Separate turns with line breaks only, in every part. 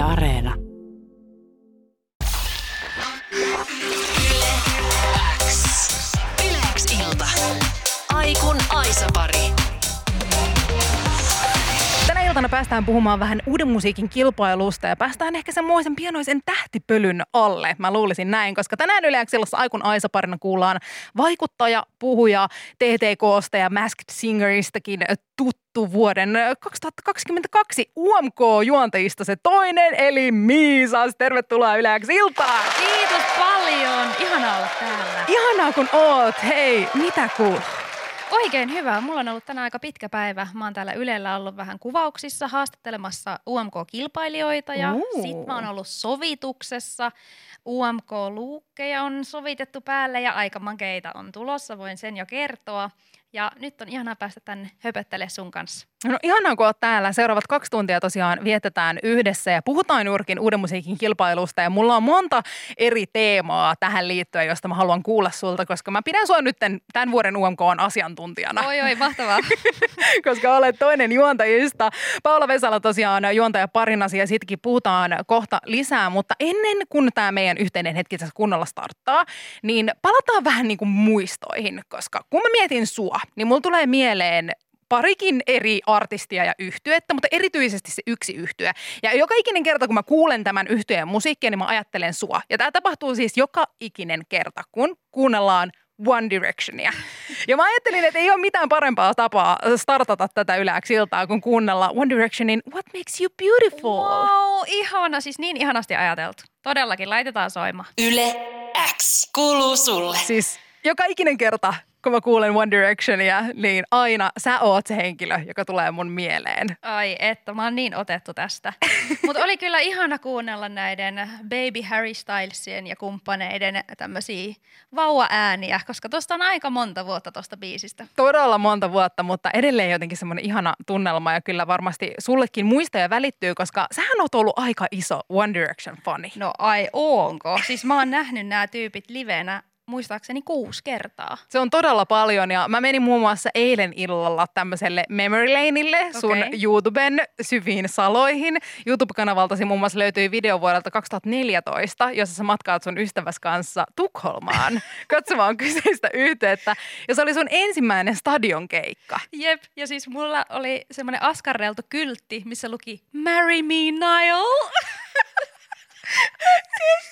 Yle Areena.
Yleäks ilta. Aikun Aisapari.
Iltana päästään puhumaan vähän uuden musiikin kilpailusta ja päästään ehkä semmoisen pienoisen tähtipölyn alle. Mä luulisin näin, koska tänään Yleäksillassa Aikun Aisa-parina kuullaan vaikuttaja, puhuja, TTKsta ja Masked Singeristäkin tuttu vuoden 2022 UMK-juontajista se toinen, eli Miisas. Tervetuloa Yleäksi iltaan!
Kiitos paljon. Ihana olla täällä.
Ihanaa kun oot. Hei, mitä kuuluu?
Oikein hyvä. Mulla on ollut tänään aika pitkä päivä. Mä oon täällä Ylellä ollut vähän kuvauksissa haastattelemassa UMK-kilpailijoita ja
Uu.
sit mä oon ollut sovituksessa. UMK-luukkeja on sovitettu päälle ja aika makeita on tulossa, voin sen jo kertoa. Ja nyt on ihanaa päästä tänne höpöttele sun kanssa.
No ihanaa, kun oot täällä. Seuraavat kaksi tuntia tosiaan vietetään yhdessä ja puhutaan juurikin uuden musiikin kilpailusta. Ja mulla on monta eri teemaa tähän liittyen, josta mä haluan kuulla sulta, koska mä pidän sua nyt tämän vuoden UMK on asiantuntijana.
Oi oi, mahtavaa.
koska olet toinen juontajista. Paula Vesala tosiaan juontaja parinasi ja sittenkin puhutaan kohta lisää, mutta ennen kuin tämä meidän yhteinen hetki tässä kunnolla starttaa, niin palataan vähän niin kuin muistoihin, koska kun mä mietin sua, niin mulla tulee mieleen parikin eri artistia ja yhtyettä, mutta erityisesti se yksi yhtye. Ja joka ikinen kerta, kun mä kuulen tämän yhtyeen musiikkia, niin mä ajattelen sua. Ja tämä tapahtuu siis joka ikinen kerta, kun kuunnellaan One Directionia. Ja mä ajattelin, että ei ole mitään parempaa tapaa startata tätä yläksi iltaa, kun kuunnella One Directionin What Makes You Beautiful.
Wow, ihana. Siis niin ihanasti ajateltu. Todellakin, laitetaan soimaan.
Yle X kuuluu sulle.
Siis joka ikinen kerta, kun mä kuulen One Directionia, niin aina sä oot se henkilö, joka tulee mun mieleen.
Ai että, mä oon niin otettu tästä. Mutta oli kyllä ihana kuunnella näiden Baby Harry Stylesien ja kumppaneiden tämmöisiä vauva-ääniä, koska tosta on aika monta vuotta tosta biisistä.
Todella monta vuotta, mutta edelleen jotenkin semmoinen ihana tunnelma ja kyllä varmasti sullekin muistoja välittyy, koska sähän oot ollut aika iso One Direction-fani.
No ai onko? Siis mä oon nähnyt nämä tyypit livenä muistaakseni kuusi kertaa.
Se on todella paljon ja mä menin muun muassa eilen illalla tämmöiselle Memory Laneille sun
Okei.
YouTuben syviin saloihin. YouTube-kanavaltasi muun muassa löytyy video vuodelta 2014, jossa sä matkaat sun ystäväs kanssa Tukholmaan katsomaan kyseistä yhteyttä. Ja se oli sun ensimmäinen stadionkeikka.
Jep, ja siis mulla oli semmoinen askarreltu kyltti, missä luki Marry me Niall.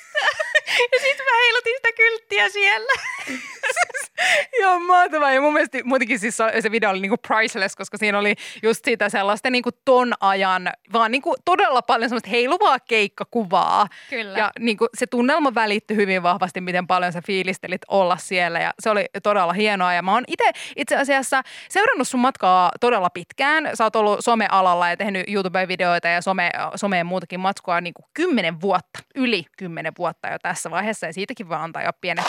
ja sit mä heilutin sitä kylttiä siellä.
Ihan mahtavaa. Ja mun mielestä muutenkin siis se se video oli niinku priceless, koska siinä oli just sitä sellaista niinku ton ajan, vaan niinku todella paljon semmoista heiluvaa keikkakuvaa.
Kyllä.
Ja niinku se tunnelma välittyi hyvin vahvasti, miten paljon sä fiilistelit olla siellä. Ja se oli todella hienoa. Ja mä oon itse itse asiassa seurannut sun matkaa todella pitkään. Sä oot ollut somealalla ja tehnyt YouTube-videoita ja some, someen muutakin matskua niinku kymmenen vuotta, yli kymmenen vuotta jo tässä vaiheessa. Ja siitäkin vaan antaa jo pienet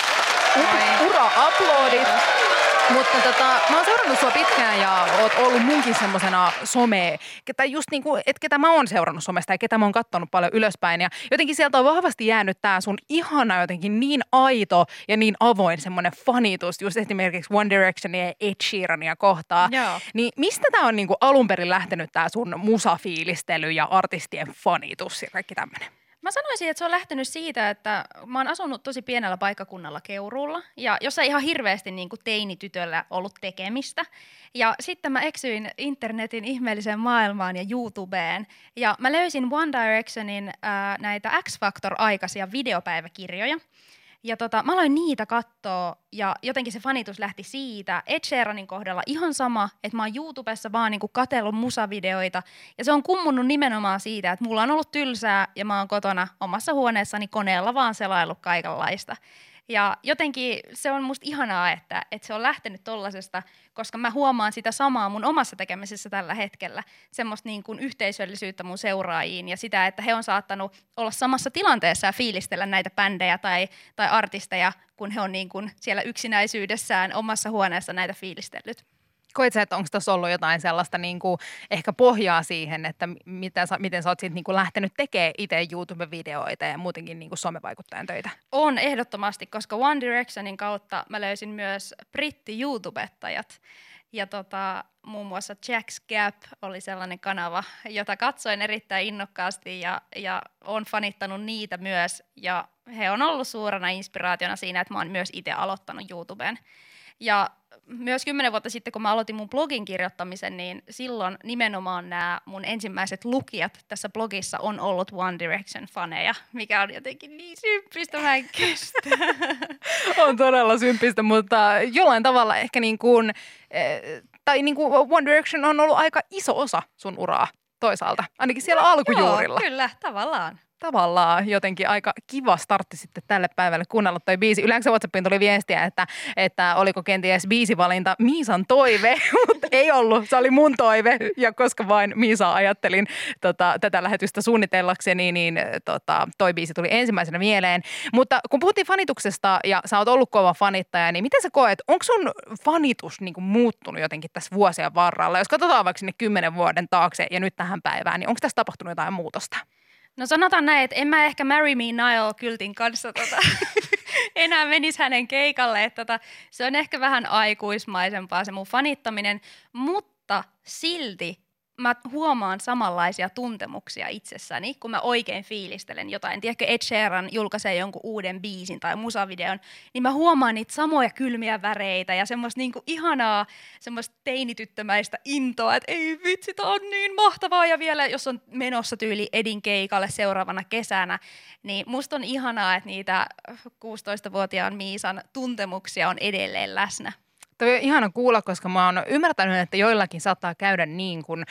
Oi.
ura-uploadit. Mutta tota, mä oon seurannut sua pitkään ja oot ollut munkin semmosena some, ketä just niinku, et ketä mä oon seurannut somesta ja ketä mä oon kattonut paljon ylöspäin. Ja jotenkin sieltä on vahvasti jäänyt tää sun ihana jotenkin niin aito ja niin avoin semmonen fanitus just esimerkiksi One Directionia ja Ed Sheerania kohtaan.
Joo.
Niin mistä tää on niinku alun perin lähtenyt tää sun musafiilistely ja artistien fanitus ja kaikki tämmönen?
Mä sanoisin, että se on lähtenyt siitä, että mä oon asunut tosi pienellä paikkakunnalla Keuruulla, ja jossa ihan hirveästi niin kuin teinitytöllä ollut tekemistä. Ja sitten mä eksyin internetin ihmeelliseen maailmaan ja YouTubeen, ja mä löysin One Directionin ää, näitä X-Factor-aikaisia videopäiväkirjoja. Ja tota, mä aloin niitä katsoa ja jotenkin se fanitus lähti siitä. Ed Sheeranin kohdalla ihan sama, että mä oon YouTubessa vaan niinku katsellut musavideoita. Ja se on kummunut nimenomaan siitä, että mulla on ollut tylsää ja mä oon kotona omassa huoneessani koneella vaan selaillut kaikenlaista. Ja jotenkin se on musta ihanaa, että, että se on lähtenyt tollasesta, koska mä huomaan sitä samaa mun omassa tekemisessä tällä hetkellä. Semmoista niin kuin yhteisöllisyyttä mun seuraajiin ja sitä, että he on saattanut olla samassa tilanteessa ja fiilistellä näitä bändejä tai, tai artisteja, kun he on niin kuin siellä yksinäisyydessään omassa huoneessa näitä fiilistellyt.
Koet sä, että onko tässä ollut jotain sellaista niin kuin, ehkä pohjaa siihen, että mitä sä, miten sä oot sit, niin kuin, lähtenyt tekemään itse YouTube-videoita ja muutenkin niin kuin somevaikuttajan töitä?
On ehdottomasti, koska One Directionin kautta mä löysin myös britti-YouTubettajat. Ja tota, muun muassa Jack's Gap oli sellainen kanava, jota katsoin erittäin innokkaasti ja, ja on fanittanut niitä myös. Ja he on ollut suurena inspiraationa siinä, että mä oon myös itse aloittanut YouTubeen. Ja myös kymmenen vuotta sitten, kun mä aloitin mun blogin kirjoittamisen, niin silloin nimenomaan nämä mun ensimmäiset lukijat tässä blogissa on ollut One Direction-faneja, mikä on jotenkin niin symppistä, mä en kestä.
on todella symppistä, mutta jollain tavalla ehkä niin kuin, eh, tai niin kuin One Direction on ollut aika iso osa sun uraa toisaalta, ainakin siellä no, alkujuurilla.
Joo, kyllä, tavallaan
tavallaan jotenkin aika kiva startti sitten tälle päivälle kuunnella toi biisi. Yleensä WhatsAppiin tuli viestiä, että, että oliko kenties biisivalinta Miisan toive, mutta ei ollut. Se oli mun toive ja koska vain Miisa ajattelin tota, tätä lähetystä suunnitellakseni, niin tota, toi biisi tuli ensimmäisenä mieleen. Mutta kun puhuttiin fanituksesta ja sä oot ollut kova fanittaja, niin miten sä koet, onko sun fanitus niin kuin muuttunut jotenkin tässä vuosien varrella? Jos katsotaan vaikka sinne kymmenen vuoden taakse ja nyt tähän päivään, niin onko tässä tapahtunut jotain muutosta?
No sanotaan näin, että en mä ehkä Marry Me Niall kyltin kanssa tota, enää menisi hänen keikalle. Että tota, se on ehkä vähän aikuismaisempaa se mun fanittaminen, mutta silti mä huomaan samanlaisia tuntemuksia itsessäni, kun mä oikein fiilistelen jotain. Tiedätkö, Ed Sheeran julkaisee jonkun uuden biisin tai musavideon, niin mä huomaan niitä samoja kylmiä väreitä ja semmoista niinku ihanaa, semmoista teinityttömäistä intoa, että ei vitsi, tää on niin mahtavaa. Ja vielä, jos on menossa tyyli Edin keikalle seuraavana kesänä, niin musta on ihanaa, että niitä 16-vuotiaan Miisan tuntemuksia on edelleen läsnä.
Toi on ihana kuulla, koska mä oon ymmärtänyt, että joillakin saattaa käydä niin, kun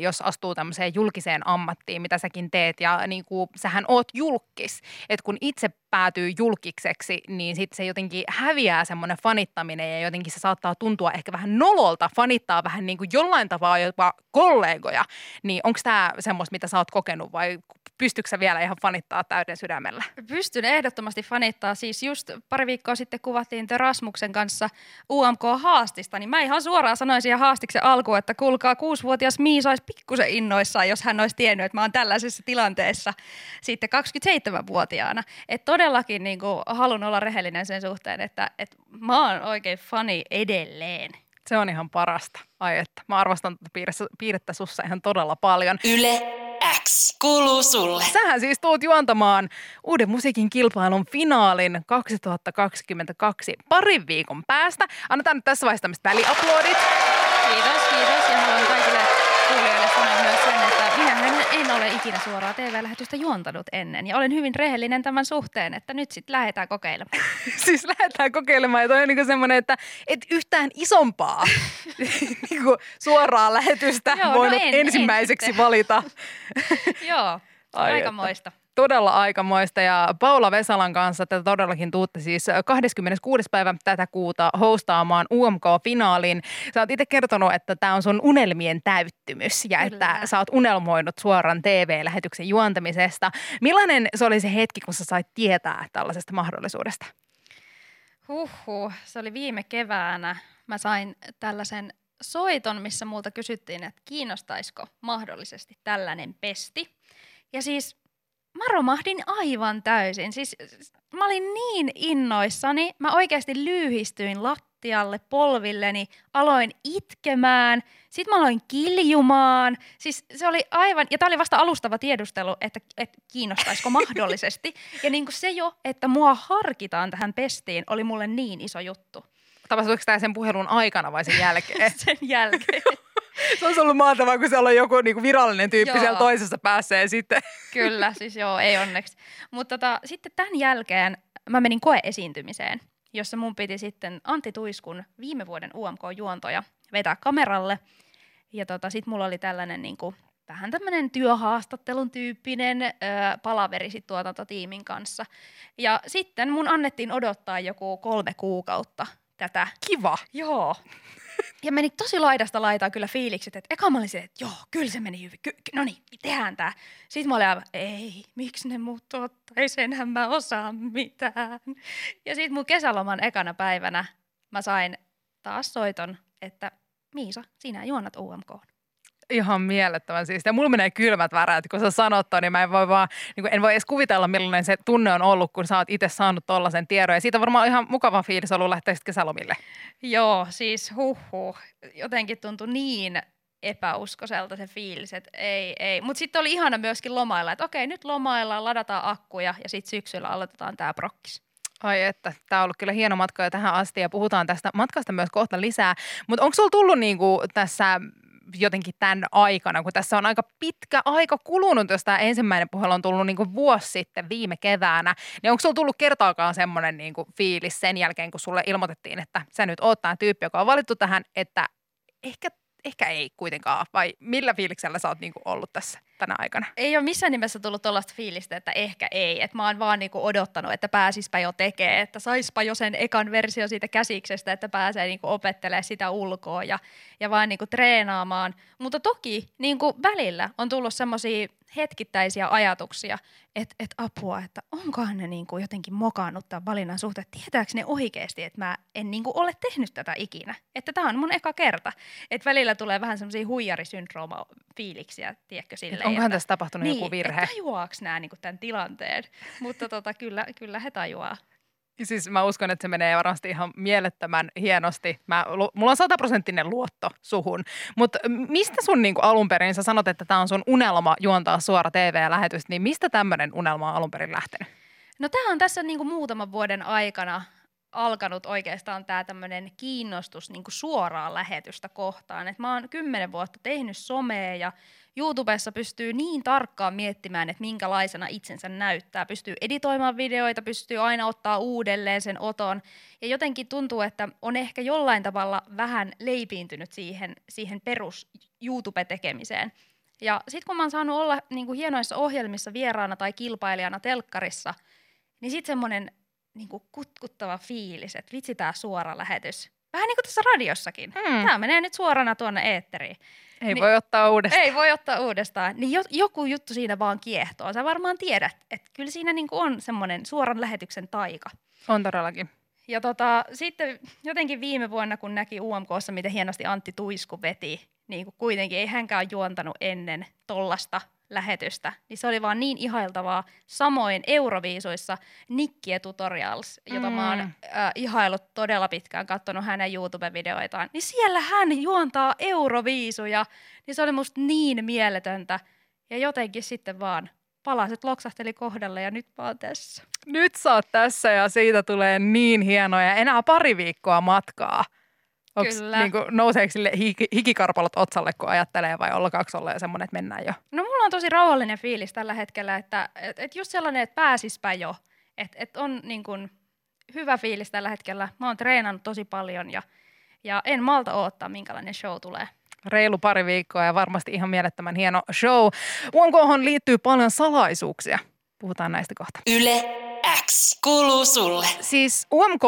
jos astuu tämmöiseen julkiseen ammattiin, mitä säkin teet, ja niin kuin, sähän oot julkis. Että kun itse päätyy julkikseksi, niin sitten se jotenkin häviää semmoinen fanittaminen ja jotenkin se saattaa tuntua ehkä vähän nololta fanittaa vähän niin kuin jollain tavalla jopa kollegoja. Niin onko tämä semmoista, mitä sä oot kokenut vai pystytkö vielä ihan fanittaa täyden sydämellä?
Pystyn ehdottomasti fanittaa. Siis just pari viikkoa sitten kuvattiin te Rasmuksen kanssa UMK-haastista, niin mä ihan suoraan sanoisin ja haastiksen alku, että kuulkaa kuusivuotias Miisa olisi pikkusen innoissaan, jos hän olisi tiennyt, että mä oon tällaisessa tilanteessa sitten 27-vuotiaana. Että todellakin niin kuin, haluan olla rehellinen sen suhteen, että, että mä oon oikein fani edelleen.
Se on ihan parasta. Ai että, mä arvostan piirrettä, piirrettä sussa ihan todella paljon.
Yle X kuuluu sulle.
Sähän siis tuut juontamaan uuden musiikin kilpailun finaalin 2022 parin viikon päästä. Annetaan nyt tässä vaiheessa tämmöiset väliaplodit.
Kiitos, kiitos. Ja haluan kaikille sanoa myös sen, että minä en ole ikinä suoraa TV-lähetystä juontanut ennen. Ja olen hyvin rehellinen tämän suhteen, että nyt sitten lähdetään kokeilemaan.
siis lähdetään kokeilemaan. Ja toi on niin semmoinen, että et yhtään isompaa niin suoraa lähetystä Joo, voinut no en, ensimmäiseksi en valita.
Joo, aikamoista.
Todella aikamoista ja Paula Vesalan kanssa tätä todellakin tuutte siis 26. päivä tätä kuuta hostaamaan UMK-finaalin. Sä oot itse kertonut, että tämä on sun unelmien täyttymys ja Kyllä. että sä oot unelmoinut suoran TV-lähetyksen juontamisesta. Millainen se oli se hetki, kun sä sait tietää tällaisesta mahdollisuudesta?
Huhhuh, se oli viime keväänä. Mä sain tällaisen soiton, missä multa kysyttiin, että kiinnostaisiko mahdollisesti tällainen pesti. Ja siis mä romahdin aivan täysin. Siis mä olin niin innoissani, mä oikeasti lyhistyin lattialle polvilleni, aloin itkemään, sitten mä aloin kiljumaan. Siis se oli aivan, ja tämä oli vasta alustava tiedustelu, että, että kiinnostaisiko mahdollisesti. Ja niin kuin se jo, että mua harkitaan tähän pestiin, oli mulle niin iso juttu.
Tapahtuiko tämä sen puhelun aikana vai sen jälkeen?
sen jälkeen.
se olisi ollut mahtavaa, kun siellä on joku niinku virallinen tyyppi joo. siellä toisessa päässä ja sitten.
Kyllä, siis joo, ei onneksi. Mutta tota, sitten tämän jälkeen mä menin koeesiintymiseen, jossa mun piti sitten Antti Tuiskun viime vuoden UMK-juontoja vetää kameralle. Ja tota, sitten mulla oli tällainen niinku, vähän tämmöinen työhaastattelun tyyppinen ö, palaveri sit tuotantotiimin kanssa. Ja sitten mun annettiin odottaa joku kolme kuukautta tätä.
Kiva.
Joo. Ja meni tosi laidasta laitaa kyllä fiilikset, että eka mä olin se, että joo, kyllä se meni hyvin, ky- no niin, tehdään tää. Sitten mä olin aivan, ei, miksi ne muut ottaisi, enhän mä osaa mitään. Ja sitten mun kesäloman ekana päivänä mä sain taas soiton, että Miisa, sinä juonat UMK.
Ihan mielettömän siis. Ja mulla menee kylmät väreet, kun sä sanot ton, niin mä en voi vaan, niin kuin, en voi edes kuvitella, millainen se tunne on ollut, kun sä oot itse saanut tollaisen tiedon. Ja siitä on varmaan ihan mukava fiilis ollut lähteä sitten kesälomille.
Joo, siis huhhuh. Jotenkin tuntui niin epäuskoiselta se fiilis, että ei, ei. Mutta sitten oli ihana myöskin lomailla, että okei, nyt lomaillaan, ladataan akkuja ja sitten syksyllä aloitetaan tämä prokkis.
Ai että, tämä on ollut kyllä hieno matka jo tähän asti ja puhutaan tästä matkasta myös kohta lisää. Mutta onko sulla tullut niinku tässä jotenkin tämän aikana, kun tässä on aika pitkä aika kulunut, jos tämä ensimmäinen puhelu on tullut niinku vuosi sitten viime keväänä, niin onko sulla tullut kertaakaan semmoinen niinku fiilis sen jälkeen, kun sulle ilmoitettiin, että sä nyt oot tämä tyyppi, joka on valittu tähän, että ehkä ehkä ei kuitenkaan, vai millä fiiliksellä sä oot niinku ollut tässä tänä aikana?
Ei ole missään nimessä tullut tuollaista fiilistä, että ehkä ei. Että mä oon vaan niinku odottanut, että pääsispä jo tekee, että saispa jo sen ekan versio siitä käsiksestä, että pääsee niinku opettelemaan sitä ulkoa ja, ja vaan niinku treenaamaan. Mutta toki niinku välillä on tullut semmoisia hetkittäisiä ajatuksia, että et apua, että onkohan ne niinku jotenkin mokannut tämän valinnan suhteen. Tietääkö ne oikeasti, että mä en niinku ole tehnyt tätä ikinä. Että tämä on mun eka kerta. Että välillä tulee vähän semmoisia huijarisyndrooma-fiiliksiä, tiedätkö, silleen.
Onkohan
että,
tässä tapahtunut
niin,
joku virhe?
Että tajuaako nämä niinku tämän tilanteen. Mutta tota, kyllä, kyllä he tajuaa.
Siis mä uskon, että se menee varmasti ihan mielettömän hienosti. Mä, mulla on sataprosenttinen luotto suhun. Mutta mistä sun niin alun perin, sä sanot, että tämä on sun unelma juontaa suora TV-lähetys, niin mistä tämmöinen unelma on alun perin lähtenyt?
No tämä on tässä niin kuin muutaman vuoden aikana alkanut oikeastaan tämä tämmöinen kiinnostus niin suoraan lähetystä kohtaan. Et mä oon kymmenen vuotta tehnyt somea ja YouTubessa pystyy niin tarkkaan miettimään, että minkälaisena itsensä näyttää. Pystyy editoimaan videoita, pystyy aina ottaa uudelleen sen oton. Ja jotenkin tuntuu, että on ehkä jollain tavalla vähän leipiintynyt siihen, siihen perus YouTube-tekemiseen. Ja sitten kun mä oon saanut olla niin kuin hienoissa ohjelmissa vieraana tai kilpailijana telkkarissa, niin sitten semmoinen niin kutkuttava fiilis, että vitsi tämä suora lähetys. Vähän niin kuin tässä radiossakin. Hmm. Tämä menee nyt suorana tuonne eetteriin.
Ei niin, voi ottaa uudestaan.
Ei voi ottaa uudestaan. Niin jo, joku juttu siinä vaan kiehtoo. Sä varmaan tiedät, että kyllä siinä niinku on semmoinen suoran lähetyksen taika.
On todellakin.
Ja tota, sitten jotenkin viime vuonna, kun näki UMKssa, miten hienosti Antti Tuisku veti, niin kuin kuitenkin ei hänkään juontanut ennen tollasta lähetystä, niin se oli vaan niin ihailtavaa. Samoin Euroviisuissa Nikkiä Tutorials, jota mm. mä oon äh, ihailut todella pitkään, katsonut hänen YouTube-videoitaan, niin siellä hän juontaa Euroviisuja, niin se oli musta niin mieletöntä. Ja jotenkin sitten vaan palaset loksahteli kohdalle ja nyt vaan tässä.
Nyt sä oot tässä ja siitä tulee niin hienoja. Enää pari viikkoa matkaa. Onks, Kyllä. Niin kuin, nouseeko sille hikikarpalot otsalle, kun ajattelee vai olla jo semmoinen, että mennään jo?
No on tosi rauhallinen fiilis tällä hetkellä, että et, et just sellainen, että pääsispä jo. Että et on niin kuin, hyvä fiilis tällä hetkellä. Mä oon treenannut tosi paljon ja, ja en malta odottaa, minkälainen show tulee
reilu pari viikkoa ja varmasti ihan mielettömän hieno show. UMKhan liittyy paljon salaisuuksia. Puhutaan näistä kohta.
Yle X kuuluu sulle.
Siis UMK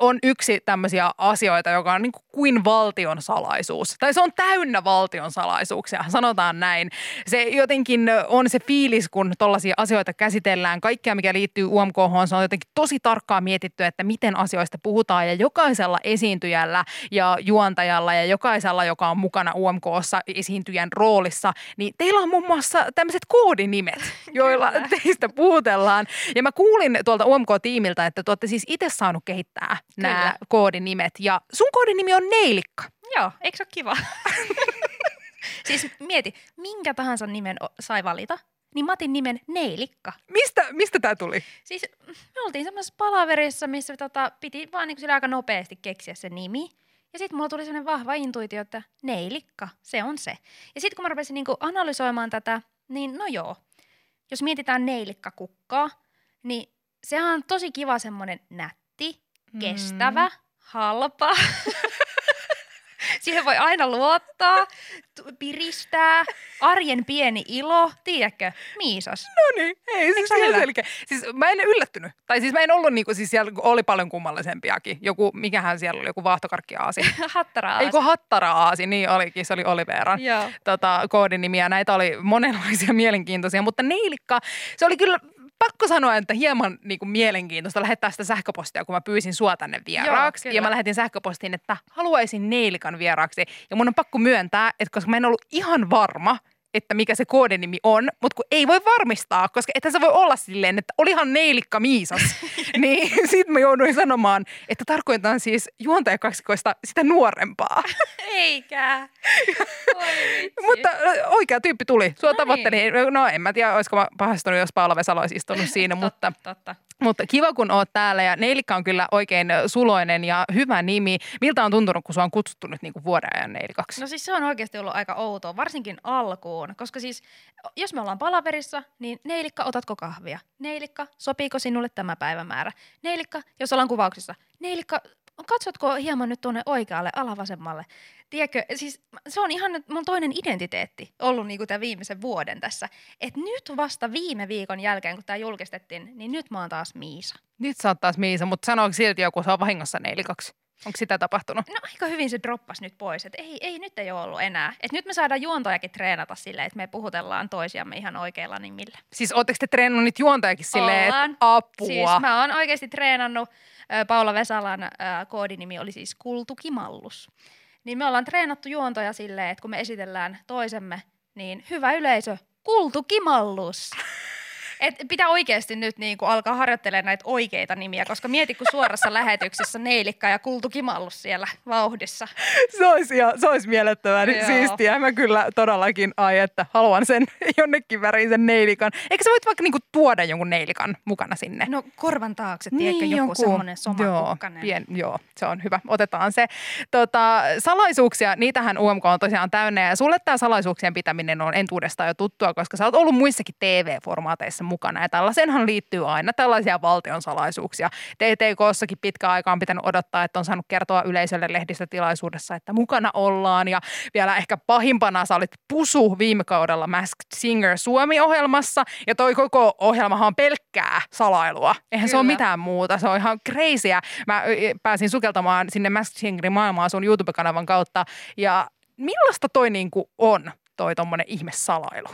on yksi tämmöisiä asioita, joka on niin kuin valtion salaisuus. Tai se on täynnä valtion salaisuuksia, sanotaan näin. Se jotenkin on se fiilis, kun tollaisia asioita käsitellään. Kaikkea, mikä liittyy UMK, se on jotenkin tosi tarkkaan mietitty, että miten asioista puhutaan. Ja jokaisella esiintyjällä ja juontajalla ja jokaisella, joka on mukana UMKssa esiintyjän roolissa, niin teillä on muun muassa tämmöiset koodinimet, joilla teistä puhutellaan. Ja mä kuulin tuolta UMK-tiimiltä, että te olette siis itse saanut kehittää nämä koodinimet. Ja sun koodinimi on Neilikka.
Joo, eikö se ole kiva? siis mieti, minkä tahansa nimen sai valita, niin mä otin nimen Neilikka.
Mistä, mistä tämä tuli?
Siis me oltiin semmoisessa palaverissa, missä tota, piti vaan niin aika nopeasti keksiä se nimi. Ja sitten mulla tuli sellainen vahva intuitio, että Neilikka, se on se. Ja sitten kun mä rupesin niin analysoimaan tätä, niin no joo, jos mietitään Neilikka kukkaa, niin se on tosi kiva semmoinen nätti, kestävä, mm. halpa. Siihen voi aina luottaa, piristää, arjen pieni ilo, tiedätkö, miisas.
No niin, ei siis ihan selkeä. Siis mä en yllättynyt. Tai siis mä en ollut niinku, siis siellä oli paljon kummallisempiakin. Joku, mikähän siellä oli, joku vaahtokarkki-aasi.
hattara-aasi.
Eikö hattara-aasi, niin olikin, se oli Oliveran tota, koodinimi ja näitä oli monenlaisia mielenkiintoisia. Mutta Neilikka, se oli kyllä pakko sanoa, että hieman niin kuin mielenkiintoista lähettää sitä sähköpostia, kun mä pyysin sua tänne vieraaksi.
Joo,
ja mä lähetin sähköpostiin, että haluaisin Neilikan vieraaksi. Ja mun on pakko myöntää, että koska mä en ollut ihan varma, että mikä se koodinimi on, mutta kun ei voi varmistaa, koska ethän se voi olla silleen, että olihan Neilikka Miisas. niin sitten mä jouduin sanomaan, että tarkoitan siis juontajakaksikoista sitä nuorempaa.
Eikä.
Mutta oikea tyyppi tuli. Sua
No
tavoittelin. No en mä tiedä, olisiko mä pahastunut, jos Paula Vesalo olisi istunut siinä, mutta,
Totta, totta.
mutta kiva kun oot täällä. Ja Neilikka on kyllä oikein suloinen ja hyvä nimi. Miltä on tuntunut, kun sua on kutsuttu nyt niin kuin vuoden ajan Neilikaksi?
No siis se on oikeasti ollut aika outoa, varsinkin alkuun, koska siis jos me ollaan palaverissa, niin Neilikka, otatko kahvia? Neilikka, sopiiko sinulle tämä päivämäärä? Neilikka, jos ollaan kuvauksissa. Neilikka, katsotko hieman nyt tuonne oikealle, alavasemmalle? Tiedätkö, siis se on ihan mun toinen identiteetti ollut niinku tämän viimeisen vuoden tässä. Et nyt vasta viime viikon jälkeen, kun tämä julkistettiin, niin nyt mä oon taas Miisa.
Nyt sä oot taas Miisa, mutta sanoiko silti joku, se on vahingossa Neilikaksi? Onko sitä tapahtunut?
No aika hyvin se droppas nyt pois, että ei, ei nyt ei ole ollut enää. Et nyt me saadaan juontojakin treenata silleen, että me puhutellaan toisiamme ihan oikeilla nimillä.
Siis ootteko te treenannut juontajakin silleen, että apua?
Siis mä oon oikeasti treenannut, Paula Vesalan koodinimi oli siis Kultukimallus. Niin me ollaan treenattu juontoja silleen, että kun me esitellään toisemme, niin hyvä yleisö, Kultukimallus. Et pitää oikeasti nyt niin kuin alkaa harjoittelemaan näitä oikeita nimiä, koska mieti, kun suorassa lähetyksessä Neilikka ja Kultukimallus siellä vauhdissa.
Se olisi, ihan, se olisi mielettömän
Joo.
siistiä. Mä kyllä todellakin, ai että haluan sen jonnekin väriin sen neilikan. Eikö sä voit vaikka niinku tuoda jonkun neilikan mukana sinne?
No korvan taakse, tiedätkö, joku semmoinen
Niin, joo,
somakukkanen.
pien, joo, se on hyvä. Otetaan se. Tota, salaisuuksia, niitähän UMK on tosiaan täynnä. Ja sulle tämä salaisuuksien pitäminen on entuudestaan jo tuttua, koska sä oot ollut muissakin TV-formaateissa mukana. Ja tällaisenhan liittyy aina tällaisia valtion salaisuuksia. TTKssakin pitkä aika on pitänyt odottaa, että on saanut kertoa yleisölle lehdistötilaisuudessa, että mukana ollaan. Ja vielä ehkä pahimpana sä olit pusu viime kaudella Masked Singer Suomi-ohjelmassa. Ja toi koko ohjelmahan on pelkkää salailua. Eihän se ole
Kyllä.
mitään muuta. Se on ihan crazyä. Mä pääsin sukeltamaan sinne Masked Singerin maailmaan sun YouTube-kanavan kautta. Ja millaista toi niinku on, toi tommonen ihme salailu?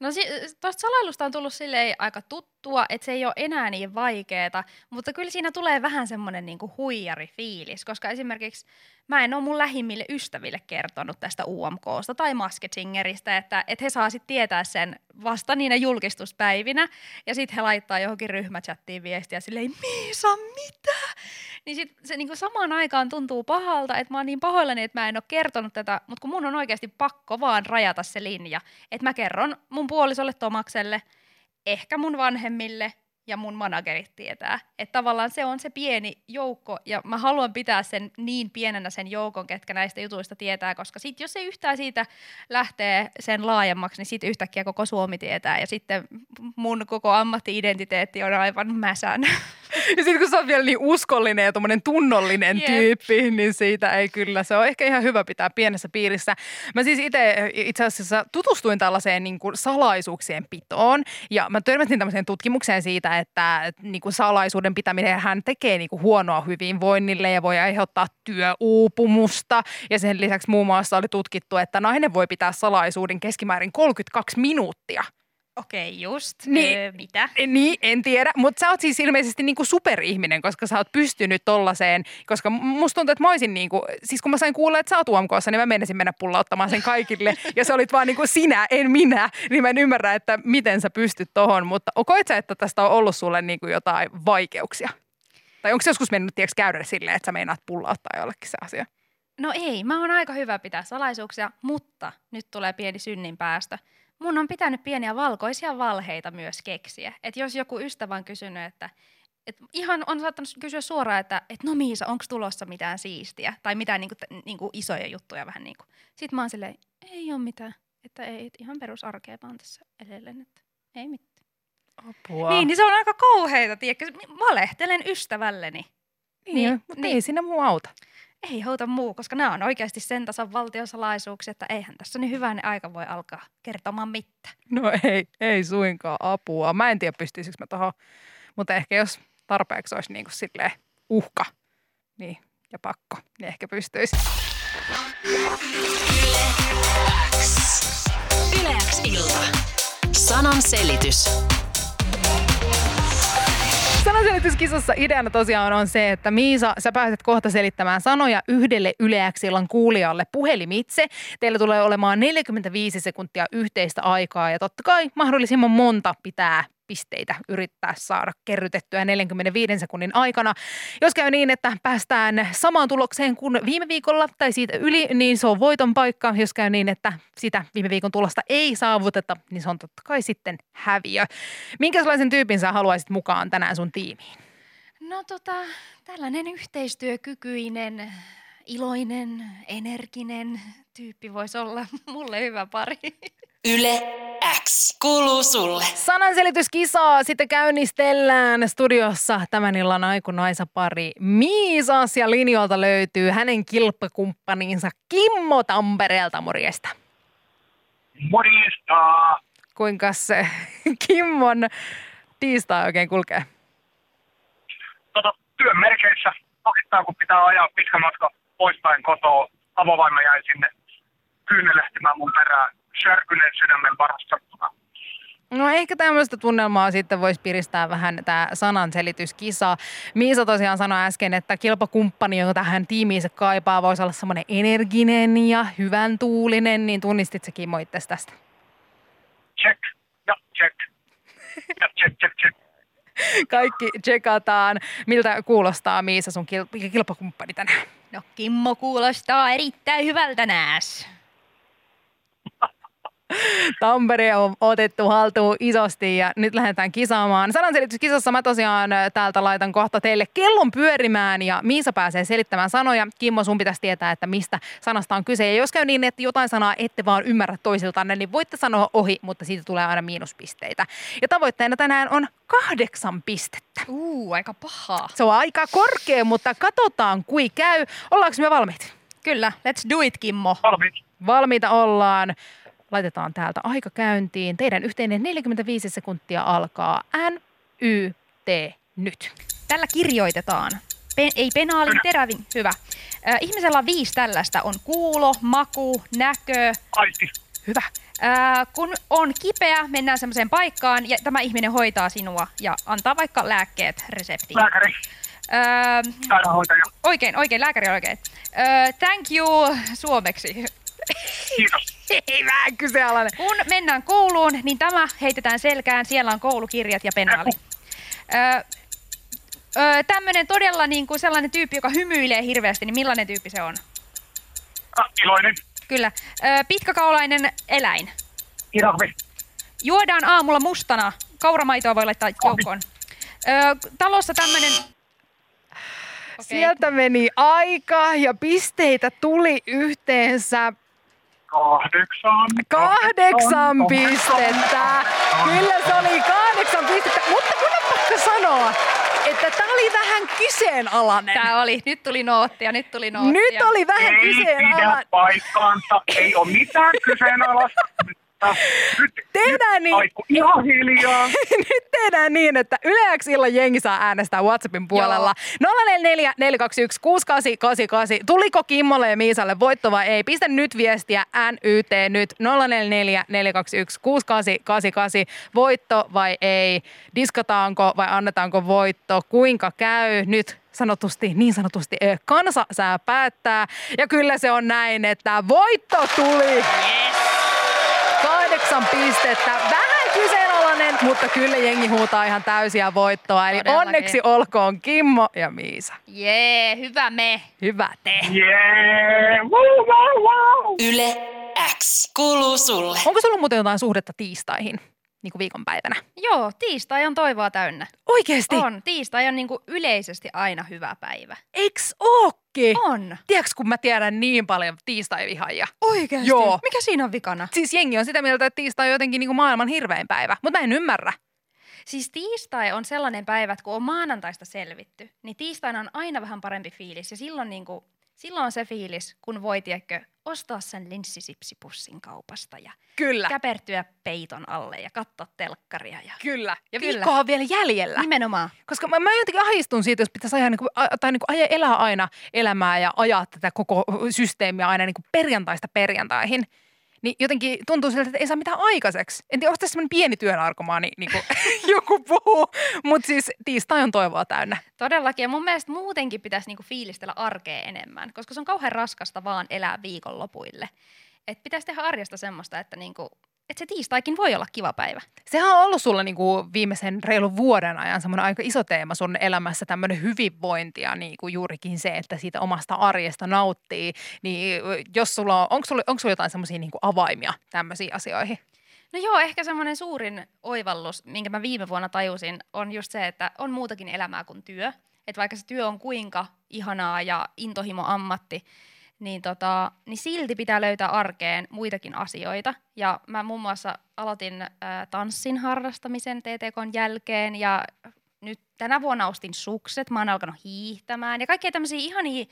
No si- tuosta salailusta on tullut silleen aika tuttua, että se ei ole enää niin vaikeeta, mutta kyllä siinä tulee vähän semmoinen niinku huijari-fiilis, koska esimerkiksi mä en ole mun lähimmille ystäville kertonut tästä UMKsta tai Masked Singeristä, että, että he saa sitten tietää sen vasta niinä julkistuspäivinä, ja sitten he laittaa johonkin ryhmächattiin viestiä silleen, Miisa, mitä? Niin sit se niinku samaan aikaan tuntuu pahalta, että mä oon niin pahoillani, että mä en ole kertonut tätä, mutta kun mun on oikeasti pakko vaan rajata se linja, että mä kerron mun puolisolle Tomakselle, ehkä mun vanhemmille ja mun managerit tietää. Että tavallaan se on se pieni joukko ja mä haluan pitää sen niin pienenä sen joukon, ketkä näistä jutuista tietää, koska sit jos se yhtään siitä lähtee sen laajemmaksi, niin sitten yhtäkkiä koko Suomi tietää ja sitten mun koko ammatti-identiteetti on aivan mäsän.
Ja sitten kun sä oot vielä niin uskollinen ja tommonen tunnollinen
Jep.
tyyppi, niin siitä ei kyllä. Se on ehkä ihan hyvä pitää pienessä piirissä. Mä siis itse itse asiassa tutustuin tällaiseen niin kuin salaisuuksien pitoon. Ja mä törmäsin tämmöiseen tutkimukseen siitä, että niin kuin salaisuuden pitäminen hän tekee niin kuin huonoa hyvinvoinnille ja voi aiheuttaa työuupumusta. Ja sen lisäksi muun muassa oli tutkittu, että nainen voi pitää salaisuuden keskimäärin 32 minuuttia.
Okei, just.
Niin.
Öö, mitä?
Niin, en tiedä, mutta sä oot siis ilmeisesti niinku superihminen, koska sä oot pystynyt tollaiseen, koska musta tuntuu, että mä olisin niinku, siis kun mä sain kuulla, että sä oot UMKssa, niin mä menisin mennä pullauttamaan sen kaikille, ja sä olit vaan niinku sinä, en minä, niin mä en ymmärrä, että miten sä pystyt tohon, mutta koit sä, että tästä on ollut sulle niinku jotain vaikeuksia? Tai onko se joskus mennyt tieks käydä silleen, että sä meinaat pullauttaa jollekin se asia?
No ei, mä oon aika hyvä pitää salaisuuksia, mutta nyt tulee pieni synnin päästö. Mun on pitänyt pieniä valkoisia valheita myös keksiä. Että jos joku ystävä on kysynyt, että et ihan on saattanut kysyä suoraan, että et no Miisa, onko tulossa mitään siistiä? Tai mitään niinku, niinku isoja juttuja vähän niin kuin. Sitten mä oon silleen, ei ole mitään. Että ei, et ihan perusarkea vaan tässä edelleen, että ei mitään.
Apua.
Niin, niin se on aika kauheita, tiedätkö? Valehtelen ystävälleni.
niin,
niin,
mutta
niin.
ei sinne muu auta.
Ei houta muu, koska nämä on oikeasti sen tason valtiosalaisuuksia, että eihän tässä niin hyvän aika voi alkaa kertomaan mitään.
No ei, ei suinkaan apua. Mä en tiedä, pystyisikö mä tohon, mutta ehkä jos tarpeeksi olisi niin kuin silleen uhka niin, ja pakko, niin ehkä pystyisi.
Yle X ilta. Sanan selitys.
Sanaselityskisassa ideana tosiaan on se, että Miisa, sä pääset kohta selittämään sanoja yhdelle yleäksillan kuulijalle puhelimitse. Teillä tulee olemaan 45 sekuntia yhteistä aikaa ja totta kai mahdollisimman monta pitää pisteitä yrittää saada kerrytettyä 45 sekunnin aikana. Jos käy niin, että päästään samaan tulokseen kuin viime viikolla tai siitä yli, niin se on voiton paikka. Jos käy niin, että sitä viime viikon tulosta ei saavuteta, niin se on totta kai sitten häviö. Minkälaisen tyypin sä haluaisit mukaan tänään sun tiimiin?
No tota, tällainen yhteistyökykyinen, iloinen, energinen tyyppi voisi olla mulle hyvä pari.
Yle X kuuluu sulle.
Sananselityskisaa sitten käynnistellään studiossa tämän illan aikunaisa pari Miisas ja linjoilta löytyy hänen kilppakumppaninsa Kimmo Tampereelta. Morjesta.
Morjesta!
Kuinka se Kimmon tiistai oikein kulkee?
Tota, työn merkeissä pakittaa, kun pitää ajaa pitkä matka poispäin kotoa. Avovaima jäi sinne kyynelehtimään mun perään. Särkyneen sydämen parasta.
No ehkä tämmöistä tunnelmaa sitten voisi piristää vähän tämä sananselityskisa. Miisa tosiaan sanoi äsken, että kilpakumppani, jota hän tiimiinsä kaipaa, voisi olla semmoinen energinen ja hyvän tuulinen, niin tunnistit sä Kimmo itse tästä?
Check. Ja check. Ja check, check, check.
Kaikki tsekataan. Miltä kuulostaa Miisa sun kil- kilpakumppani tänään?
No Kimmo kuulostaa erittäin hyvältä nääs.
Tampere on otettu haltuun isosti ja nyt lähdetään kisaamaan. Sananselityskisassa mä tosiaan täältä laitan kohta teille kellon pyörimään ja Miisa pääsee selittämään sanoja. Kimmo, sun pitäisi tietää, että mistä sanasta on kyse. Ja jos käy niin, että jotain sanaa ette vaan ymmärrä toisiltanne, niin voitte sanoa ohi, mutta siitä tulee aina miinuspisteitä. Ja tavoitteena tänään on kahdeksan pistettä.
Uu, aika pahaa.
Se on aika korkea, mutta katsotaan kui käy. Ollaanko me valmiit?
Kyllä, let's do it Kimmo.
Valmiit.
Valmiita ollaan. Laitetaan täältä aika käyntiin. Teidän yhteinen 45 sekuntia alkaa. N, Y, T, nyt.
Tällä kirjoitetaan. Pe- ei penaalin terävin. Hyvä. Äh, ihmisellä on viisi tällaista. On kuulo, maku, näkö.
Aisti.
Hyvä.
Äh, kun on kipeä, mennään semmoiseen paikkaan ja tämä ihminen hoitaa sinua ja antaa vaikka lääkkeet reseptiin.
Lääkäri. Sairaanhoitaja.
oikein, oikein, lääkäri oikein. Äh, thank you suomeksi.
Kiitos.
Ei vähän kyseenalainen.
Kun mennään kouluun, niin tämä heitetään selkään. Siellä on koulukirjat ja penaali. Öö, öö, tämmöinen todella niin kuin sellainen tyyppi, joka hymyilee hirveästi, niin millainen tyyppi se on?
Ah, iloinen.
Kyllä. Öö, pitkäkaulainen eläin.
Irahvi.
Juodaan aamulla mustana. Kauramaitoa voi laittaa joukkoon. Öö, talossa tämmöinen...
Sieltä meni aika ja pisteitä tuli yhteensä
Kahdeksan.
kahdeksan pistettä. Kyllä se oli kahdeksan pistettä, mutta kun on pakko sanoa, että tämä oli vähän kyseenalainen.
Tää oli, nyt tuli noottia, nyt tuli noottia.
Nyt oli vähän
Ei pidä
kyseenalainen.
paikkaansa. Ei ole mitään kyseenalaista. Mutta Nyt,
Tehdään niin.
nyt aiku ihan hiljaa.
Nyt tehdään niin, että yleäksi illan jengi saa äänestää WhatsAppin puolella. 044 421 6888. Tuliko Kimmolle ja Miisalle voitto vai ei? Pistä nyt viestiä NYT nyt 044 421 6888. Voitto vai ei? Diskataanko vai annetaanko voitto? Kuinka käy? Nyt sanotusti, niin sanotusti kansa saa päättää. Ja kyllä se on näin, että voitto tuli. Kahdeksan pistettä. Vähän kyseenalainen, mutta kyllä jengi huutaa ihan täysiä voittoa. Eli
Todellakin.
onneksi olkoon Kimmo ja Miisa.
Jee, hyvä me.
Hyvä te.
Jee! Wow, wow, wow.
Yle X kuuluu sulle.
Onko sulla muuten jotain suhdetta tiistaihin, niin kuin viikonpäivänä?
Joo, tiistai on toivoa täynnä.
Oikeesti?
On, tiistai on niin kuin yleisesti aina hyvä päivä.
Eiks ookin?
On.
Tiedätkö, kun mä tiedän niin paljon tiistai-vihaajia?
Oikeasti?
Joo.
Mikä siinä on vikana?
Siis jengi on sitä mieltä, että tiistai on jotenkin niin kuin maailman hirvein päivä, mutta mä en ymmärrä.
Siis tiistai on sellainen päivä, että kun on maanantaista selvitty, niin tiistaina on aina vähän parempi fiilis. Ja silloin, niin kuin, silloin on se fiilis, kun voi, tiedätkö, ostaa sen linssisipsipussin kaupasta ja
Kyllä.
käpertyä peiton alle ja katsoa telkkaria. Ja...
Kyllä. Ja
Kyllä.
viikkoa on vielä jäljellä.
Nimenomaan.
Koska mä, mä jotenkin ahistun siitä, jos pitäisi ajaa, niin kuin, tai niin kuin elää aina elämää ja ajaa tätä koko systeemiä aina niin kuin perjantaista perjantaihin. Niin jotenkin tuntuu siltä, että ei saa mitään aikaiseksi. En tiedä, onko tässä pieni työnarkomaani, niin kuin joku puhuu, mutta siis tiistai on toivoa täynnä.
Todellakin, ja mun mielestä muutenkin pitäisi niinku fiilistellä arkea enemmän, koska se on kauhean raskasta vaan elää viikonlopuille. Et pitäisi tehdä arjesta semmoista, että niinku, et se tiistaikin voi olla kiva päivä.
Sehän on ollut sulla niinku viimeisen reilun vuoden ajan semmoinen aika iso teema sun elämässä, tämmöinen hyvinvointi ja niinku juurikin se, että siitä omasta arjesta nauttii. Niin jos sulla on, onko sulla, onko sulla jotain semmoisia niinku avaimia tämmöisiin asioihin?
No joo, ehkä semmoinen suurin oivallus, minkä mä viime vuonna tajusin, on just se, että on muutakin elämää kuin työ. Että vaikka se työ on kuinka ihanaa ja intohimo ammatti, niin, tota, niin silti pitää löytää arkeen muitakin asioita. Ja mä muun muassa aloitin äh, tanssin harrastamisen TTKn jälkeen ja nyt tänä vuonna ostin sukset, mä oon alkanut hiihtämään ja kaikkia tämmöisiä ihania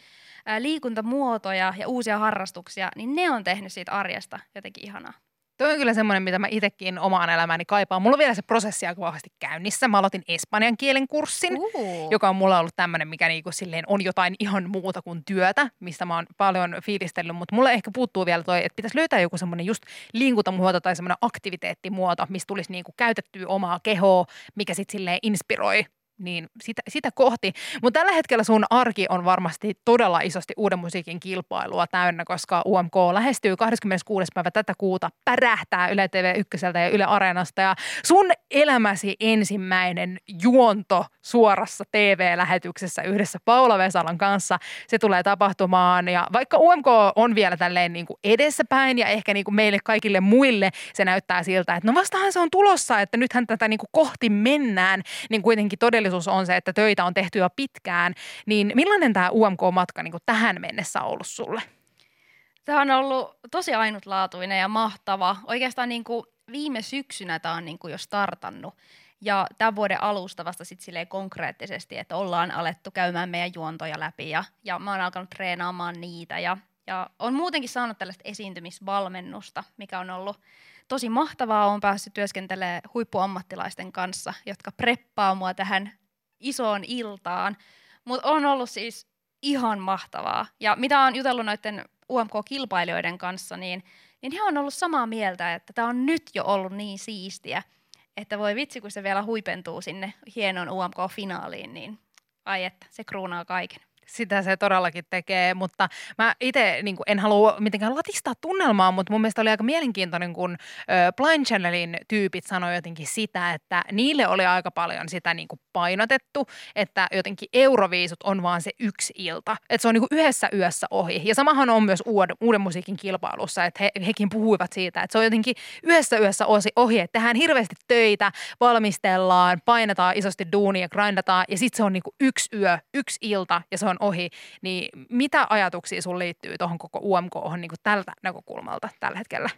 äh, liikuntamuotoja ja uusia harrastuksia, niin ne on tehnyt siitä arjesta jotenkin ihanaa.
Tuo on kyllä semmoinen, mitä mä itsekin omaan elämääni kaipaan. Mulla on vielä se prosessi aika vahvasti käynnissä. Mä aloitin espanjan kielen kurssin,
Uh.
joka on mulla ollut tämmöinen, mikä niinku silleen on jotain ihan muuta kuin työtä, mistä mä oon paljon fiilistellyt. Mutta mulle ehkä puuttuu vielä toi, että pitäisi löytää joku semmoinen just liikuntamuoto tai semmoinen aktiviteettimuoto, missä tulisi niinku käytettyä omaa kehoa, mikä sitten silleen inspiroi niin sitä, sitä kohti. Mutta tällä hetkellä sun arki on varmasti todella isosti uuden musiikin kilpailua täynnä, koska UMK lähestyy 26. päivä tätä kuuta, pärähtää Yle TV 1 ja Yle Areenasta ja sun elämäsi ensimmäinen juonto suorassa TV-lähetyksessä yhdessä Paula Vesalan kanssa, se tulee tapahtumaan ja vaikka UMK on vielä tälleen niin kuin edessäpäin ja ehkä niin kuin meille kaikille muille se näyttää siltä, että no vastahan se on tulossa, että nythän tätä niin kuin kohti mennään, niin kuitenkin todellisuus on se, että töitä on tehty jo pitkään, niin millainen tämä UMK-matka niin tähän mennessä on ollut sulle?
Tämä on ollut tosi ainutlaatuinen ja mahtava. Oikeastaan niin kuin viime syksynä tämä on niin kuin jo startannut. Ja tämän vuoden alusta vasta sit konkreettisesti, että ollaan alettu käymään meidän juontoja läpi ja, ja mä oon alkanut treenaamaan niitä. Ja, ja on muutenkin saanut tällaista esiintymisvalmennusta, mikä on ollut tosi mahtavaa. Olen päässyt työskentelemään huippuammattilaisten kanssa, jotka preppaa mua tähän isoon iltaan. Mutta on ollut siis ihan mahtavaa. Ja mitä on jutellut noiden UMK-kilpailijoiden kanssa, niin, niin he on ollut samaa mieltä, että tämä on nyt jo ollut niin siistiä, että voi vitsi, kun se vielä huipentuu sinne hienon UMK-finaaliin, niin ai että, se kruunaa kaiken.
Sitä se todellakin tekee, mutta mä itse niin en halua mitenkään latistaa tunnelmaa, mutta mun mielestä oli aika mielenkiintoinen, kun Blind Channelin tyypit sanoi jotenkin sitä, että niille oli aika paljon sitä niin kuin painotettu, että jotenkin Euroviisut on vaan se yksi ilta, että se on niin kuin yhdessä yössä ohi. Ja samahan on myös uuden, uuden musiikin kilpailussa, että he, hekin puhuivat siitä, että se on jotenkin yhdessä yössä ohi, että tehdään hirveästi töitä, valmistellaan, painetaan isosti duunia, grindataan ja sitten se on niin kuin yksi yö, yksi ilta ja se on ohi, niin mitä ajatuksia sun liittyy tuohon koko UMK niin tältä näkökulmalta tällä hetkellä?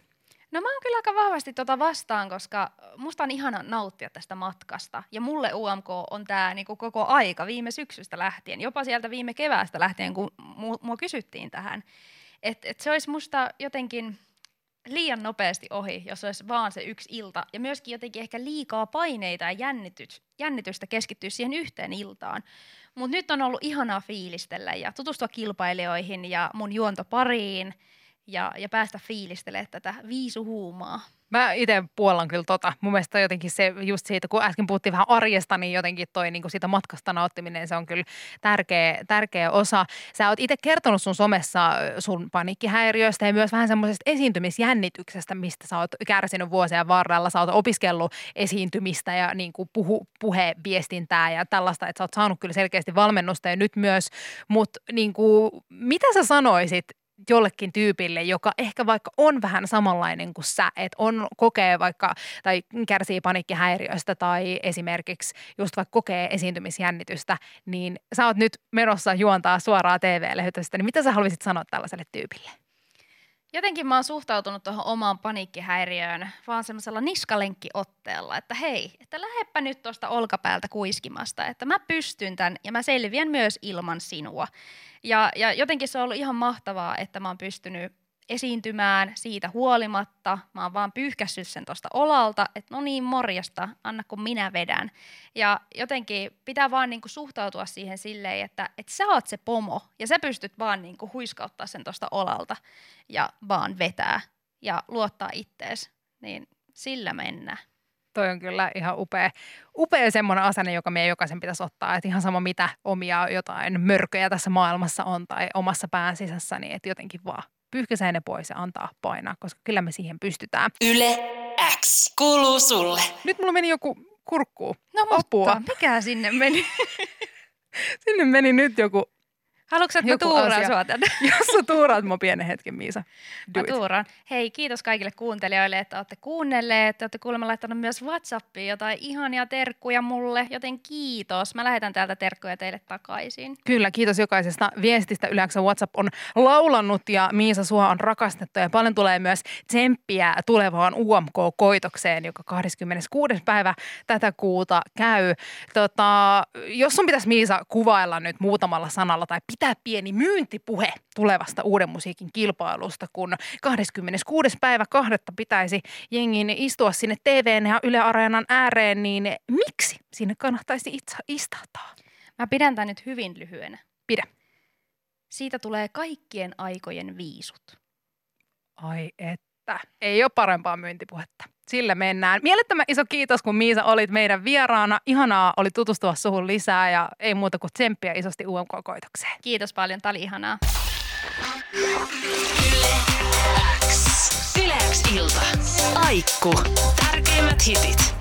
No mä oon kyllä aika vahvasti tota vastaan, koska musta on ihana nauttia tästä matkasta. Ja mulle UMK on tää niinku koko aika viime syksystä lähtien, jopa sieltä viime keväästä lähtien, kun mua kysyttiin tähän. Että et se olisi musta jotenkin liian nopeasti ohi, jos olisi vaan se yksi ilta. Ja myöskin jotenkin ehkä liikaa paineita ja jännitys, jännitystä keskittyä siihen yhteen iltaan. Mutta nyt on ollut ihanaa fiilistellä ja tutustua kilpailijoihin ja mun juontopariin ja, ja päästä fiilistelemään tätä viisuhuumaa.
Mä itse puollan kyllä tota. Mun mielestä jotenkin se just siitä, kun äsken puhuttiin vähän arjesta, niin jotenkin toi niin kuin siitä matkasta nauttiminen, se on kyllä tärkeä, tärkeä osa. Sä oot itse kertonut sun somessa sun paniikkihäiriöistä ja myös vähän semmoisesta esiintymisjännityksestä, mistä sä oot kärsinyt vuosien varrella. Sä oot opiskellut esiintymistä ja niin kuin puhu, puheviestintää ja tällaista, että sä oot saanut kyllä selkeästi valmennusta ja nyt myös. Mutta niin kuin, mitä sä sanoisit jollekin tyypille, joka ehkä vaikka on vähän samanlainen kuin sä, että on kokee vaikka tai kärsii paniikkihäiriöistä tai esimerkiksi just vaikka kokee esiintymisjännitystä, niin sä oot nyt menossa juontaa suoraa TV-lähetystä, niin mitä sä haluaisit sanoa tällaiselle tyypille?
Jotenkin mä oon suhtautunut tuohon omaan paniikkihäiriöön vaan semmoisella niskalenkkiotteella, että hei, että läheppä nyt tuosta olkapäältä kuiskimasta, että mä pystyn tämän ja mä selviän myös ilman sinua. Ja, ja jotenkin se on ollut ihan mahtavaa, että mä oon pystynyt esiintymään siitä huolimatta. Mä oon vaan pyyhkässyt sen tuosta olalta, että no niin, morjasta, anna kun minä vedän. Ja jotenkin pitää vaan niinku suhtautua siihen silleen, että, että sä oot se pomo ja sä pystyt vaan niinku huiskauttaa sen tuosta olalta ja vaan vetää. ja luottaa ittees, niin sillä mennään.
Toi on kyllä ihan upea, upea semmoinen asenne, joka meidän jokaisen pitäisi ottaa. Että ihan sama mitä omia jotain mörköjä tässä maailmassa on tai omassa pään sisässä, niin että jotenkin vaan pyyhkäisee ne pois ja antaa painaa, koska kyllä me siihen pystytään.
Yle X kuuluu sulle.
Nyt mulla meni joku kurkkuun.
No mutta
Apua.
mikä sinne meni?
Sinne meni nyt joku,
Haluatko, että mä tuuraan
asia.
sua tänne?
jos sä tuuraat mua pienen hetken, Miisa. Do
Mä
it.
tuuraan. Hei, kiitos kaikille kuuntelijoille, että olette kuunnelleet. Te olette kuulemma laittanut myös Whatsappiin jotain ihania terkkuja mulle, joten kiitos. Mä lähetän täältä terkkuja teille takaisin.
Kyllä, kiitos jokaisesta viestistä. Yleensä WhatsApp on laulannut ja Miisa, sua on rakastettu ja paljon tulee myös tsemppiä tulevaan UMK-koitokseen, joka 26. päivä tätä kuuta käy. Tota, jos sun pitäisi Miisa kuvailla nyt muutamalla sanalla tai pitää pieni myyntipuhe tulevasta uuden musiikin kilpailusta, kun 26. päivä kahdetta pitäisi jengin istua sinne TVn ja Yle Areenan ääreen, niin miksi sinne kannattaisi itse istahtaa?
Mä pidän tämän nyt hyvin lyhyenä.
Pidä.
Siitä tulee kaikkien aikojen viisut.
Ai että. Ei ole parempaa myyntipuhetta. Sillä mennään. Mielettömän iso kiitos, kun Miisa olit meidän vieraana. Ihanaa oli tutustua suhun lisää ja ei muuta kuin tsemppiä isosti UMK-koitokseen.
Kiitos paljon, tää oli ihanaa.
Yle X ilta. Aikku. Tärkeimmät hitit.